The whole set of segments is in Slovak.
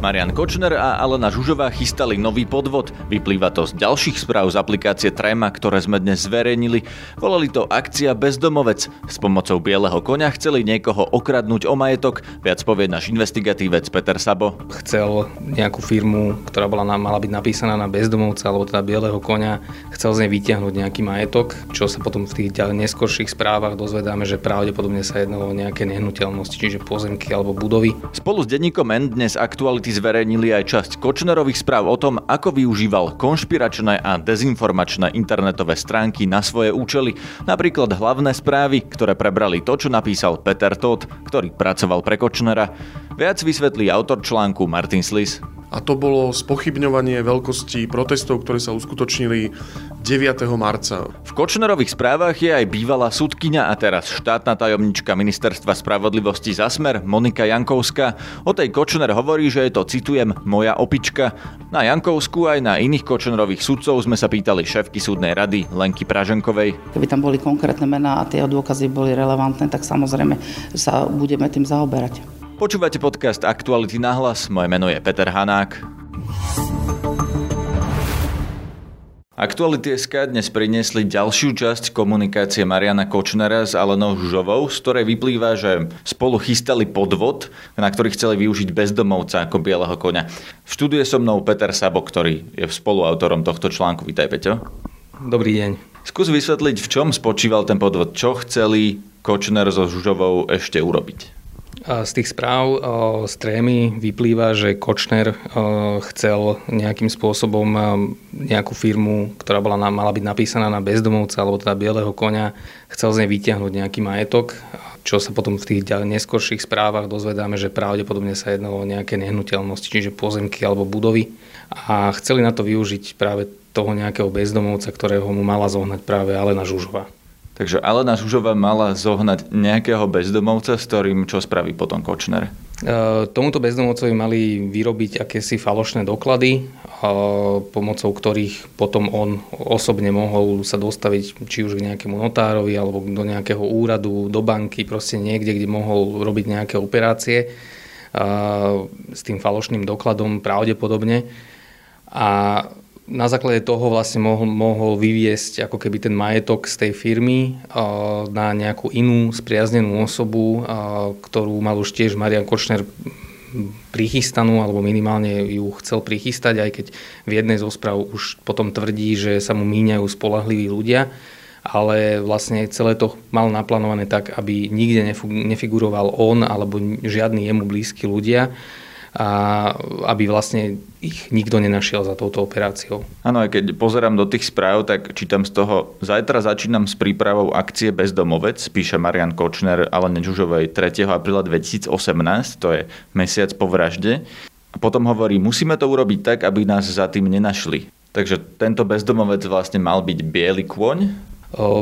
Marian Kočner a Alena Žužová chystali nový podvod. Vyplýva to z ďalších správ z aplikácie Trema, ktoré sme dnes zverejnili. Volali to akcia Bezdomovec. S pomocou bieleho konia chceli niekoho okradnúť o majetok. Viac povie náš investigatívec Peter Sabo. Chcel nejakú firmu, ktorá bola, mala byť napísaná na bezdomovca alebo teda bieleho konia, chcel z nej vytiahnuť nejaký majetok, čo sa potom v tých neskorších správach dozvedáme, že pravdepodobne sa jednalo o nejaké nehnuteľnosti, čiže pozemky alebo budovy. Spolu s denníkom N dnes aktuality Aktuality zverejnili aj časť Kočnerových správ o tom, ako využíval konšpiračné a dezinformačné internetové stránky na svoje účely, napríklad hlavné správy, ktoré prebrali to, čo napísal Peter Todd, ktorý pracoval pre Kočnera. Viac vysvetlí autor článku Martin Slis a to bolo spochybňovanie veľkosti protestov, ktoré sa uskutočnili 9. marca. V Kočnerových správach je aj bývalá sudkynia a teraz štátna tajomnička Ministerstva spravodlivosti za smer Monika Jankovská. O tej Kočner hovorí, že je to, citujem, moja opička. Na Jankovskú aj na iných Kočnerových sudcov sme sa pýtali šéfky súdnej rady Lenky Praženkovej. Keby tam boli konkrétne mená a tie dôkazy boli relevantné, tak samozrejme sa budeme tým zaoberať. Počúvate podcast Aktuality na hlas, moje meno je Peter Hanák. Aktuality SK dnes priniesli ďalšiu časť komunikácie Mariana Kočnera s Alenou Žužovou, z ktorej vyplýva, že spolu chystali podvod, na ktorý chceli využiť bezdomovca ako bieleho konia. V štúdiu so mnou Peter Sabo, ktorý je spoluautorom tohto článku. Vítaj, Peťo. Dobrý deň. Skús vysvetliť, v čom spočíval ten podvod, čo chceli Kočner so Žužovou ešte urobiť. Z tých správ z trémy vyplýva, že Kočner chcel nejakým spôsobom nejakú firmu, ktorá bola, mala byť napísaná na bezdomovca alebo teda bieleho konia, chcel z nej vytiahnuť nejaký majetok, čo sa potom v tých neskorších správach dozvedáme, že pravdepodobne sa jednalo o nejaké nehnuteľnosti, čiže pozemky alebo budovy. A chceli na to využiť práve toho nejakého bezdomovca, ktorého mu mala zohnať práve Alena Žužová. Takže Alena Žužová mala zohnať nejakého bezdomovca, s ktorým čo spraví potom Kočner? E, tomuto bezdomovcovi mali vyrobiť akési falošné doklady, e, pomocou ktorých potom on osobne mohol sa dostaviť či už k nejakému notárovi alebo do nejakého úradu, do banky, proste niekde, kde mohol robiť nejaké operácie e, s tým falošným dokladom pravdepodobne. A na základe toho vlastne mohol, mohol vyviesť ako keby ten majetok z tej firmy na nejakú inú spriaznenú osobu, ktorú mal už tiež Marian Kočner prichystanú, alebo minimálne ju chcel prichystať, aj keď v jednej zo správ už potom tvrdí, že sa mu míňajú spolahliví ľudia, ale vlastne celé to mal naplánované tak, aby nikde nefiguroval on alebo žiadny jemu blízky ľudia a aby vlastne ich nikto nenašiel za touto operáciou. Áno, aj keď pozerám do tých správ, tak čítam z toho, zajtra začínam s prípravou akcie Bezdomovec, píše Marian Kočner ale Žužovej 3. apríla 2018, to je mesiac po vražde. A potom hovorí, musíme to urobiť tak, aby nás za tým nenašli. Takže tento bezdomovec vlastne mal byť biely kôň,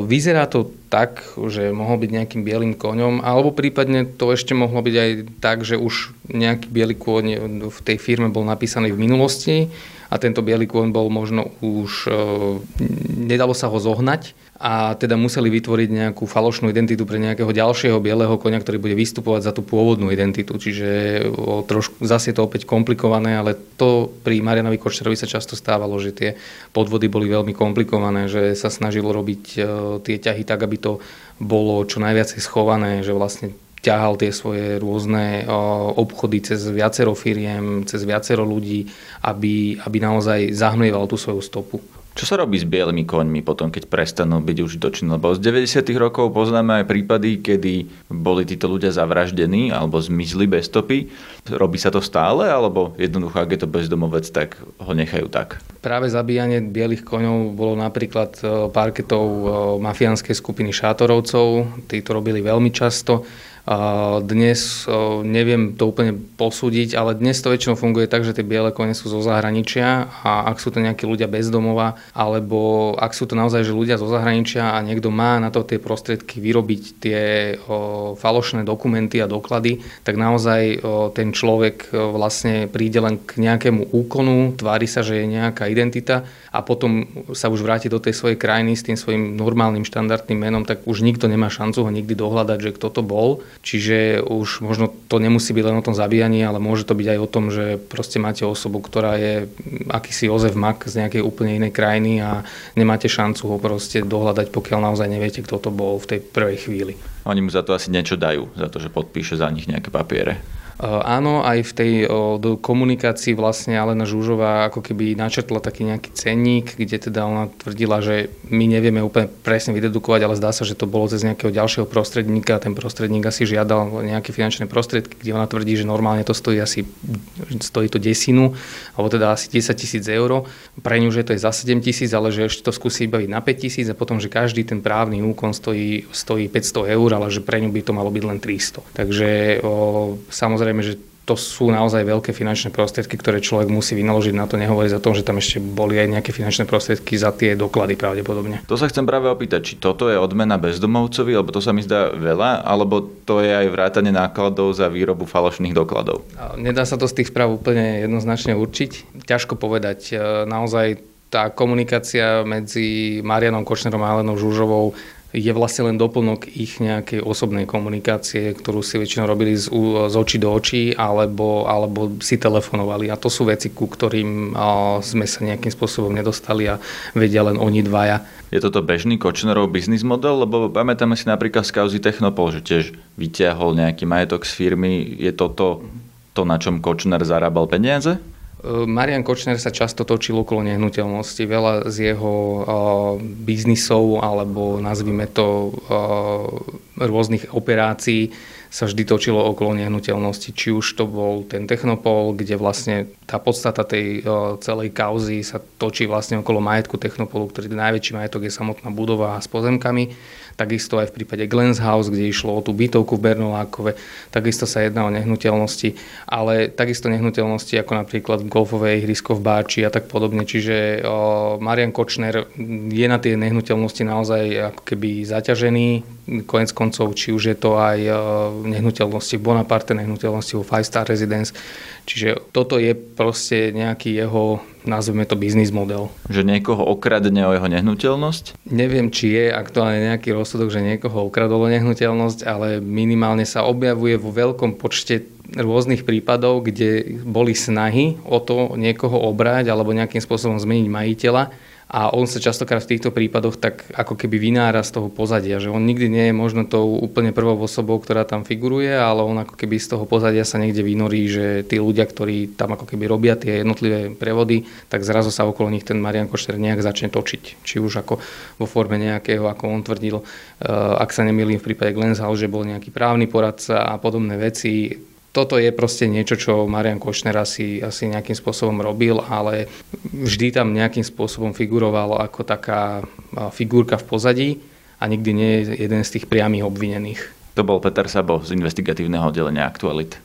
Vyzerá to tak, že mohol byť nejakým bielým koňom, alebo prípadne to ešte mohlo byť aj tak, že už nejaký biely kôň v tej firme bol napísaný v minulosti a tento biely kôň bol možno už, nedalo sa ho zohnať a teda museli vytvoriť nejakú falošnú identitu pre nejakého ďalšieho bieleho konia, ktorý bude vystupovať za tú pôvodnú identitu. Čiže o, trošku, zase je to opäť komplikované, ale to pri Marianovi Kočnerovi sa často stávalo, že tie podvody boli veľmi komplikované, že sa snažilo robiť e, tie ťahy tak, aby to bolo čo najviac schované, že vlastne ťahal tie svoje rôzne obchody cez viacero firiem, cez viacero ľudí, aby, aby naozaj zahmlieval tú svoju stopu. Čo sa robí s bielými koňmi potom, keď prestanú byť už dočinní? Lebo z 90. rokov poznáme aj prípady, kedy boli títo ľudia zavraždení alebo zmizli bez stopy. Robí sa to stále, alebo jednoducho, ak je to bezdomovec, tak ho nechajú tak? Práve zabíjanie bielých koňov bolo napríklad e, parketov e, mafiánskej skupiny šátorovcov. Tí to robili veľmi často dnes neviem to úplne posúdiť, ale dnes to väčšinou funguje tak, že tie biele kone sú zo zahraničia a ak sú to nejakí ľudia bez domova, alebo ak sú to naozaj že ľudia zo zahraničia a niekto má na to tie prostriedky vyrobiť tie falošné dokumenty a doklady, tak naozaj ten človek vlastne príde len k nejakému úkonu, tvári sa, že je nejaká identita a potom sa už vráti do tej svojej krajiny s tým svojim normálnym štandardným menom, tak už nikto nemá šancu ho nikdy dohľadať, že kto to bol Čiže už možno to nemusí byť len o tom zabíjaní, ale môže to byť aj o tom, že proste máte osobu, ktorá je akýsi Jozef Mak z nejakej úplne inej krajiny a nemáte šancu ho proste dohľadať, pokiaľ naozaj neviete, kto to bol v tej prvej chvíli. Oni mu za to asi niečo dajú, za to, že podpíše za nich nejaké papiere. Eh, áno, aj v tej komunikácii vlastne Alena Žužová ako keby načrtla taký nejaký cenník, kde teda ona tvrdila, že my nevieme úplne presne vydedukovať, ale zdá sa, že to bolo cez nejakého ďalšieho prostredníka. Ten prostredník asi žiadal nejaké finančné prostriedky, kde ona tvrdí, že normálne to stojí asi stojí to desinu, alebo teda asi 10 tisíc eur. Pre ňu, že to je za 7 tisíc, ale že ešte to skúsi baviť na 5 tisíc a potom, že každý ten právny úkon stojí, stojí 500 eur, ale že pre ňu by to malo byť len 300. Takže o, samozrejme samozrejme, že to sú naozaj veľké finančné prostriedky, ktoré človek musí vynaložiť na to, nehovoriť za tom, že tam ešte boli aj nejaké finančné prostriedky za tie doklady pravdepodobne. To sa chcem práve opýtať, či toto je odmena bezdomovcovi, lebo to sa mi zdá veľa, alebo to je aj vrátanie nákladov za výrobu falošných dokladov. Nedá sa to z tých správ úplne jednoznačne určiť. Ťažko povedať. E, naozaj tá komunikácia medzi Marianom Kočnerom a Alenou Žužovou je vlastne len doplnok ich nejakej osobnej komunikácie, ktorú si väčšinou robili z, z očí do očí alebo, alebo si telefonovali. A to sú veci, ku ktorým sme sa nejakým spôsobom nedostali a vedia len oni dvaja. Je toto bežný Kočnerov biznis model? Lebo pamätáme si napríklad z kauzy Technopol, že tiež vyťahol nejaký majetok z firmy. Je toto to, na čom Kočner zarábal peniaze? Marian Kočner sa často točil okolo nehnuteľnosti. Veľa z jeho uh, biznisov alebo nazvime to uh, rôznych operácií sa vždy točilo okolo nehnuteľnosti. Či už to bol ten Technopol, kde vlastne tá podstata tej uh, celej kauzy sa točí vlastne okolo majetku Technopolu, ktorý najväčší majetok je samotná budova s pozemkami takisto aj v prípade Glens House, kde išlo o tú bytovku v Bernolákove, takisto sa jedná o nehnuteľnosti, ale takisto nehnuteľnosti ako napríklad golfové ihrisko v Báči a tak podobne. Čiže o, Marian Kočner je na tie nehnuteľnosti naozaj ako keby zaťažený, konec koncov, či už je to aj nehnuteľnosti v Bonaparte, nehnuteľnosti vo Five Star Residence. Čiže toto je proste nejaký jeho nazveme to biznis model. Že niekoho okradne o jeho nehnuteľnosť? Neviem, či je aktuálne nejaký rozsudok, že niekoho ukradol o nehnuteľnosť, ale minimálne sa objavuje vo veľkom počte rôznych prípadov, kde boli snahy o to niekoho obrať alebo nejakým spôsobom zmeniť majiteľa a on sa častokrát v týchto prípadoch tak ako keby vynára z toho pozadia, že on nikdy nie je možno tou úplne prvou osobou, ktorá tam figuruje, ale on ako keby z toho pozadia sa niekde vynorí, že tí ľudia, ktorí tam ako keby robia tie jednotlivé prevody, tak zrazu sa okolo nich ten Marian Košter nejak začne točiť. Či už ako vo forme nejakého, ako on tvrdil, eh, ak sa nemýlim v prípade Glenzhal, že bol nejaký právny poradca a podobné veci, toto je proste niečo, čo Marian Košner asi, asi nejakým spôsobom robil, ale vždy tam nejakým spôsobom figuroval ako taká figurka v pozadí a nikdy nie je jeden z tých priamých obvinených. To bol Peter Sabo z investigatívneho oddelenia Aktualit.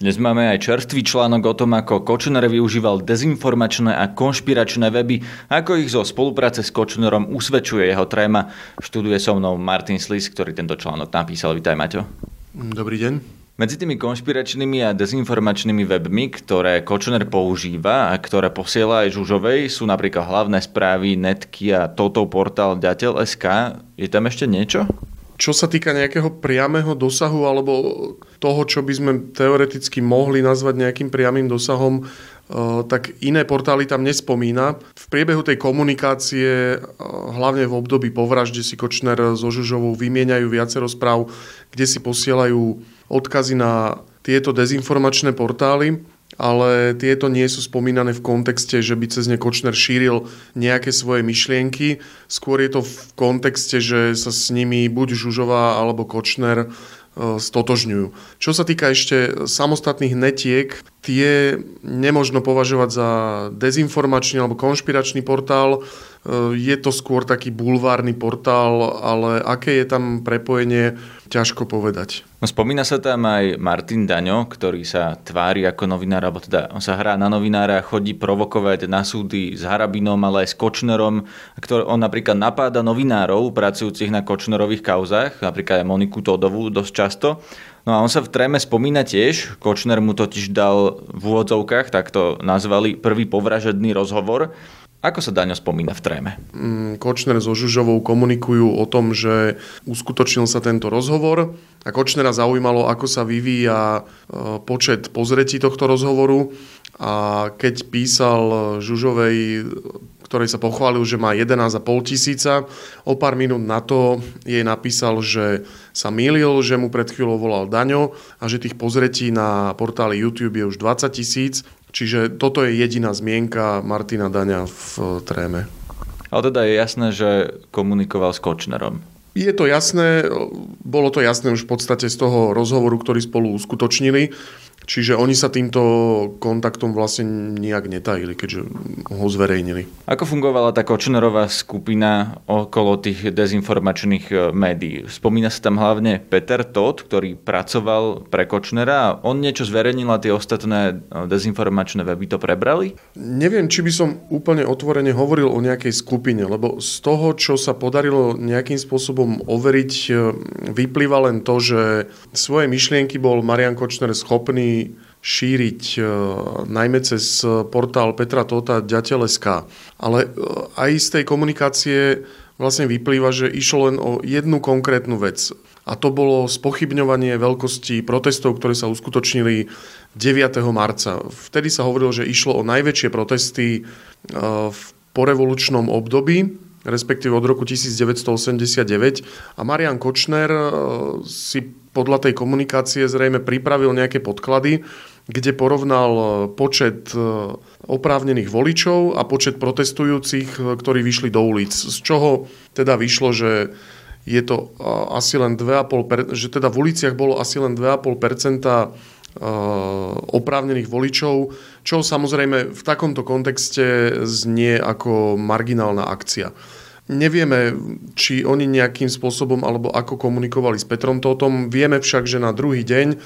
Dnes máme aj čerstvý článok o tom, ako Kočner využíval dezinformačné a konšpiračné weby, ako ich zo spolupráce s Kočnerom usvedčuje jeho tréma. Študuje so mnou Martin Slis, ktorý tento článok napísal. Vítaj, Maťo. Dobrý deň. Medzi tými konšpiračnými a dezinformačnými webmi, ktoré Kočner používa a ktoré posiela aj Žužovej, sú napríklad hlavné správy, netky a toto portál Ďateľ.sk. Je tam ešte niečo? Čo sa týka nejakého priamého dosahu alebo toho, čo by sme teoreticky mohli nazvať nejakým priamým dosahom, eh, tak iné portály tam nespomína. V priebehu tej komunikácie, eh, hlavne v období povražde si Kočner so Žužovou vymieňajú viacero správ, kde si posielajú odkazy na tieto dezinformačné portály ale tieto nie sú spomínané v kontexte, že by cez ne Kočner šíril nejaké svoje myšlienky. Skôr je to v kontexte, že sa s nimi buď Žužová alebo Kočner e, stotožňujú. Čo sa týka ešte samostatných netiek, tie nemožno považovať za dezinformačný alebo konšpiračný portál. E, je to skôr taký bulvárny portál, ale aké je tam prepojenie, ťažko povedať. No, spomína sa tam aj Martin Daňo, ktorý sa tvári ako novinár, alebo teda on sa hrá na novinára, chodí provokovať na súdy s Harabinom, ale aj s Kočnerom. Ktorý, on napríklad napáda novinárov pracujúcich na Kočnerových kauzách, napríklad aj Moniku Todovú dosť často. No a on sa v tréme spomína tiež, Kočner mu totiž dal v úvodzovkách, tak to nazvali, prvý povražedný rozhovor. Ako sa Daňo spomína v tréme? Mm, Kočner so Žužovou komunikujú o tom, že uskutočnil sa tento rozhovor a Kočnera zaujímalo, ako sa vyvíja e, počet pozretí tohto rozhovoru a keď písal Žužovej, ktorej sa pochválil, že má 11,5 tisíca, o pár minút na to jej napísal, že sa mýlil, že mu pred chvíľou volal Daňo a že tých pozretí na portáli YouTube je už 20 tisíc Čiže toto je jediná zmienka Martina Daňa v eh, tréme. Ale teda je jasné, že komunikoval s Kočnerom. Je to jasné, bolo to jasné už v podstate z toho rozhovoru, ktorý spolu uskutočnili. Čiže oni sa týmto kontaktom vlastne nejak netajili, keďže ho zverejnili. Ako fungovala tá Kočnerová skupina okolo tých dezinformačných e, médií? Spomína sa tam hlavne Peter Todd, ktorý pracoval pre Kočnera a on niečo zverejnil a tie ostatné e, dezinformačné weby to prebrali? Neviem, či by som úplne otvorene hovoril o nejakej skupine, lebo z toho, čo sa podarilo nejakým spôsobom overiť, e, vyplýva len to, že svoje myšlienky bol Marian Kočner schopný šíriť e, najmä cez portál Petra Tota Ďateľ.sk. Ale e, aj z tej komunikácie vlastne vyplýva, že išlo len o jednu konkrétnu vec. A to bolo spochybňovanie veľkosti protestov, ktoré sa uskutočnili 9. marca. Vtedy sa hovorilo, že išlo o najväčšie protesty v porevolučnom období, respektíve od roku 1989. A Marian Kočner si podľa tej komunikácie zrejme pripravil nejaké podklady, kde porovnal e, počet e, oprávnených voličov a počet protestujúcich, e, ktorí vyšli do ulic. Z čoho teda vyšlo, že je to asi len 2,5%, že teda v uliciach bolo asi len 2,5% oprávnených voličov, čo samozrejme v takomto kontexte znie ako marginálna akcia. Nevieme, či oni nejakým spôsobom alebo ako komunikovali s Petrom Totom. Vieme však, že na druhý deň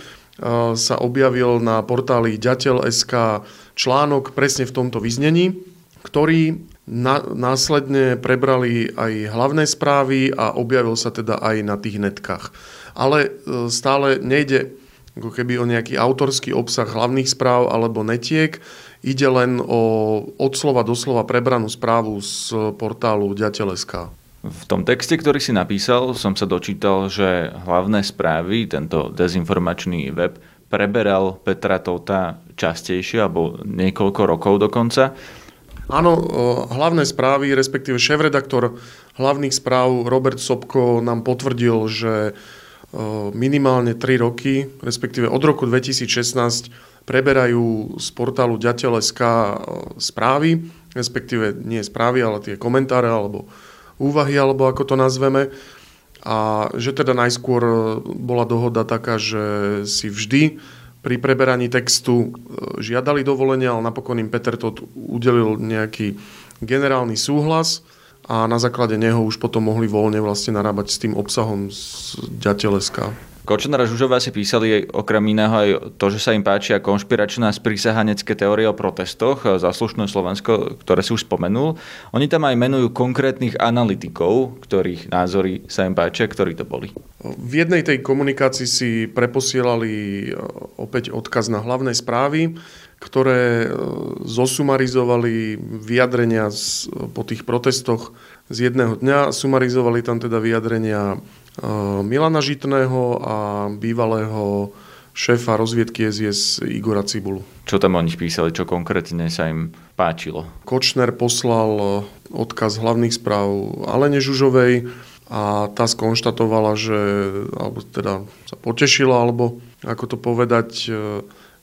sa objavil na portáli ďateľ.sk článok presne v tomto vyznení, ktorý na, následne prebrali aj hlavné správy a objavil sa teda aj na tých netkách. Ale e, stále nejde ako keby o nejaký autorský obsah hlavných správ alebo netiek. Ide len o od slova do slova prebranú správu z portálu Ďateľ.sk. V tom texte, ktorý si napísal, som sa dočítal, že hlavné správy, tento dezinformačný web, preberal Petra Tota častejšie, alebo niekoľko rokov dokonca. Áno, hlavné správy, respektíve šéf-redaktor hlavných správ Robert Sobko nám potvrdil, že minimálne 3 roky, respektíve od roku 2016 preberajú z portálu Ďateľ.sk správy, respektíve nie správy, ale tie komentáre alebo úvahy, alebo ako to nazveme. A že teda najskôr e, bola dohoda taká, že si vždy pri preberaní textu e, žiadali dovolenie, ale napokon im Peter Todt udelil nejaký generálny súhlas a na základe neho už potom mohli voľne vlastne narábať s tým obsahom z ďateľeska. Kočner a Žužová si písali okrem iného aj to, že sa im páčia konšpiračné a sprísahanecké teórie o protestoch za slušné Slovensko, ktoré si už spomenul. Oni tam aj menujú konkrétnych analytikov, ktorých názory sa im páčia, ktorí to boli. V jednej tej komunikácii si preposielali e, opäť odkaz na hlavné správy, ktoré e, zosumarizovali vyjadrenia po tých protestoch z jedného dňa. Sumarizovali tam teda vyjadrenia Eh, Milana Žitného a bývalého šéfa rozviedky SIS Igora Cibulu. Čo tam o nich písali, čo konkrétne sa im páčilo? Kočner poslal eh, odkaz hlavných správ Alene Žužovej a tá skonštatovala, že, alebo teda sa potešila, alebo ako to povedať,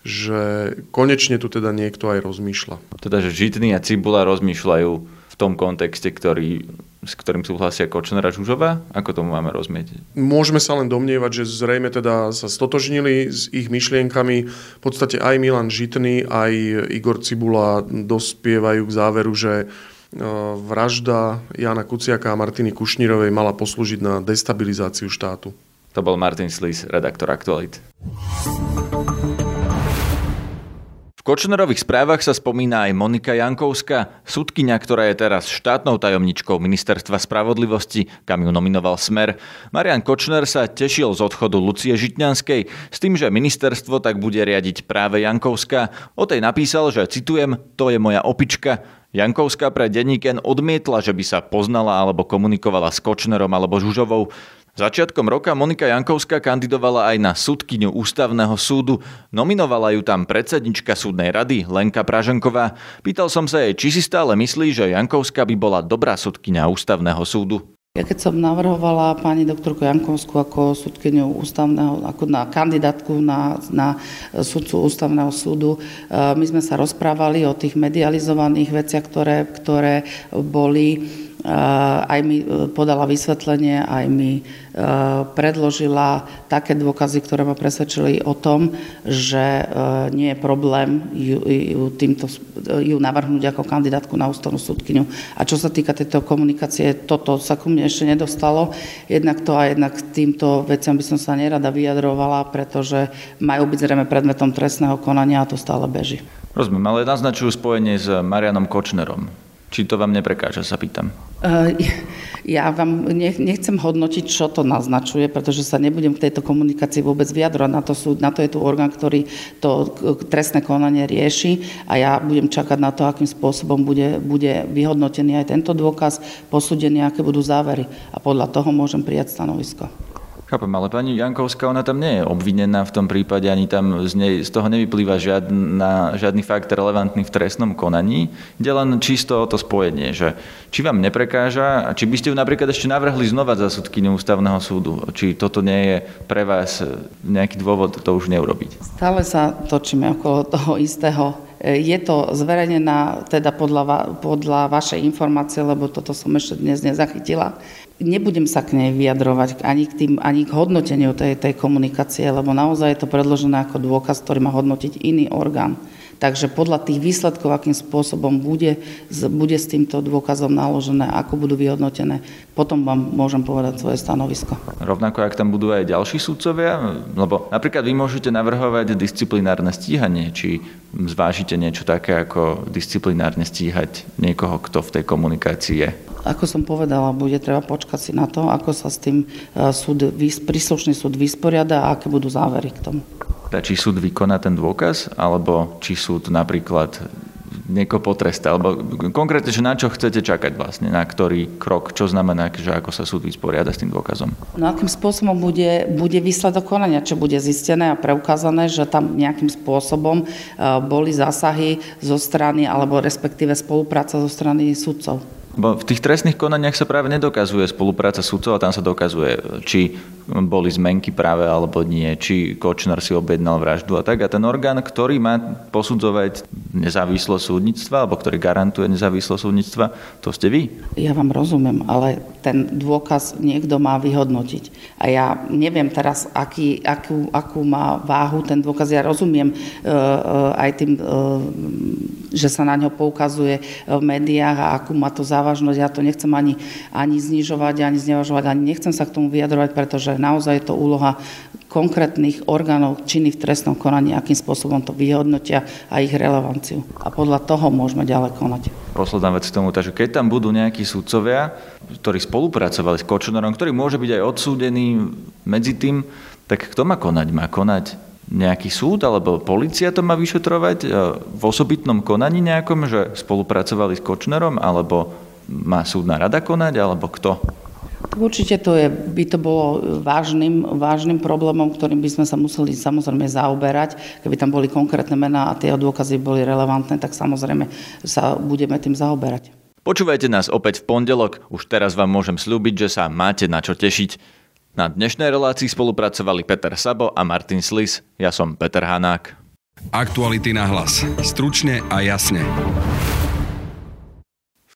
že konečne tu teda niekto aj rozmýšľa. Teda, že Žitný a Cibula rozmýšľajú v tom kontexte, ktorý s ktorým súhlasia Kočner a Žužová? Ako tomu máme rozmieť? Môžeme sa len domnievať, že zrejme teda sa stotožnili s ich myšlienkami. V podstate aj Milan Žitný, aj Igor Cibula dospievajú k záveru, že e, vražda Jana Kuciaka a Martiny Kušnírovej mala poslúžiť na destabilizáciu štátu. To bol Martin Slis, redaktor Aktualit. V Kočnerových správach sa spomína aj Monika Jankovská, sudkynia, ktorá je teraz štátnou tajomničkou Ministerstva spravodlivosti, kam ju nominoval Smer. Marian Kočner sa tešil z odchodu Lucie Žitňanskej s tým, že ministerstvo tak bude riadiť práve Jankovská. O tej napísal, že citujem, to je moja opička, Jankovská pre denníken odmietla, že by sa poznala alebo komunikovala s Kočnerom alebo Žužovou. Začiatkom roka Monika Jankovská kandidovala aj na súdkyňu Ústavného súdu. Nominovala ju tam predsednička súdnej rady Lenka Praženková. Pýtal som sa jej, či si stále myslí, že Jankovská by bola dobrá súdkyňa Ústavného súdu. Ja keď som navrhovala pani doktorku Jankovskú ako súdkyňu ústavného, ako na kandidátku na, na sudcu ústavného súdu, eh, my sme sa rozprávali o tých medializovaných veciach, ktoré, ktoré boli aj mi e, podala vysvetlenie, aj mi e, predložila také dôkazy, ktoré ma presvedčili o tom, že e, nie je problém ju, ju, týmto, ju navrhnúť ako kandidátku na ústavnú súdkyňu. A čo sa týka tejto komunikácie, toto sa ku mne ešte nedostalo. Jednak to a jednak týmto veciam by som sa nerada vyjadrovala, pretože majú byť zrejme predmetom trestného konania a to stále beží. Rozumiem, ale naznačujú spojenie s Marianom Kočnerom. Či to vám neprekáža, sa pýtam. Uh, ja vám nechcem hodnotiť, čo to naznačuje, pretože sa nebudem k tejto komunikácii vôbec vyjadrovať. Na to, sú, na to je tu orgán, ktorý to trestné konanie rieši a ja budem čakať na to, akým spôsobom bude, bude vyhodnotený aj tento dôkaz, posúdený, aké budú závery. A podľa toho môžem prijať stanovisko. Chápem, ale pani Jankovská, ona tam nie je obvinená v tom prípade, ani tam z, nej, z toho nevyplýva žiadna, žiadny fakt relevantný v trestnom konaní. Ide len čisto o to spojenie, že či vám neprekáža a či by ste ju napríklad ešte navrhli znova za súdkyňu ústavného súdu, či toto nie je pre vás nejaký dôvod to už neurobiť. Stále sa točíme okolo toho istého je to zverejnená teda podľa, podľa vašej informácie, lebo toto som ešte dnes nezachytila nebudem sa k nej vyjadrovať ani k, tým, ani k hodnoteniu tej, tej komunikácie, lebo naozaj je to predložené ako dôkaz, ktorý má hodnotiť iný orgán. Takže podľa tých výsledkov, akým spôsobom bude, bude s týmto dôkazom naložené, ako budú vyhodnotené, potom vám môžem povedať svoje stanovisko. Rovnako, ak tam budú aj ďalší sudcovia, lebo napríklad vy môžete navrhovať disciplinárne stíhanie, či zvážite niečo také ako disciplinárne stíhať niekoho, kto v tej komunikácii je. Ako som povedala, bude treba počkať si na to, ako sa s tým e, súd, príslušný súd vysporiada a aké budú závery k tomu. Či súd vykoná ten dôkaz, alebo či súd napríklad nieko potrestá, alebo konkrétne, že na čo chcete čakať vlastne, na ktorý krok, čo znamená, že ako sa súd vysporiada s tým dôkazom? No akým spôsobom bude, bude výsledok konania, čo bude zistené a preukázané, že tam nejakým spôsobom e, boli zásahy zo strany, alebo respektíve spolupráca zo strany sudcov. Bo v tých trestných konaniach sa práve nedokazuje spolupráca sudcov a tam sa dokazuje, či boli zmenky práve alebo nie, či Kočner si objednal vraždu a tak. A ten orgán, ktorý má posudzovať nezávislosť súdnictva, alebo ktorý garantuje nezávislosť súdnictva, to ste vy. Ja vám rozumiem, ale ten dôkaz niekto má vyhodnotiť. A ja neviem teraz, aký, akú, akú má váhu ten dôkaz. Ja rozumiem uh, aj tým, uh, že sa na ňo poukazuje v médiách a akú má to závažnosť. Ja to nechcem ani, ani znižovať, ani znevažovať, ani nechcem sa k tomu vyjadrovať, pretože naozaj je to úloha konkrétnych orgánov činy v trestnom konaní, akým spôsobom to vyhodnotia a ich relevanciu. A podľa toho môžeme ďalej konať. Posledná vec k tomu, takže keď tam budú nejakí sudcovia, ktorí spolupracovali s Kočnerom, ktorý môže byť aj odsúdený medzi tým, tak kto má konať? Má konať nejaký súd alebo policia to má vyšetrovať e, v osobitnom konaní nejakom, že spolupracovali s Kočnerom alebo má súdna rada konať, alebo kto? Určite to je, by to bolo vážnym, vážnym problémom, ktorým by sme sa museli samozrejme zaoberať. Keby tam boli konkrétne mená a tie dôkazy boli relevantné, tak samozrejme sa budeme tým zaoberať. Počúvajte nás opäť v pondelok. Už teraz vám môžem slúbiť, že sa máte na čo tešiť. Na dnešnej relácii spolupracovali Peter Sabo a Martin Slis. Ja som Peter Hanák. Aktuality na hlas. Stručne a jasne.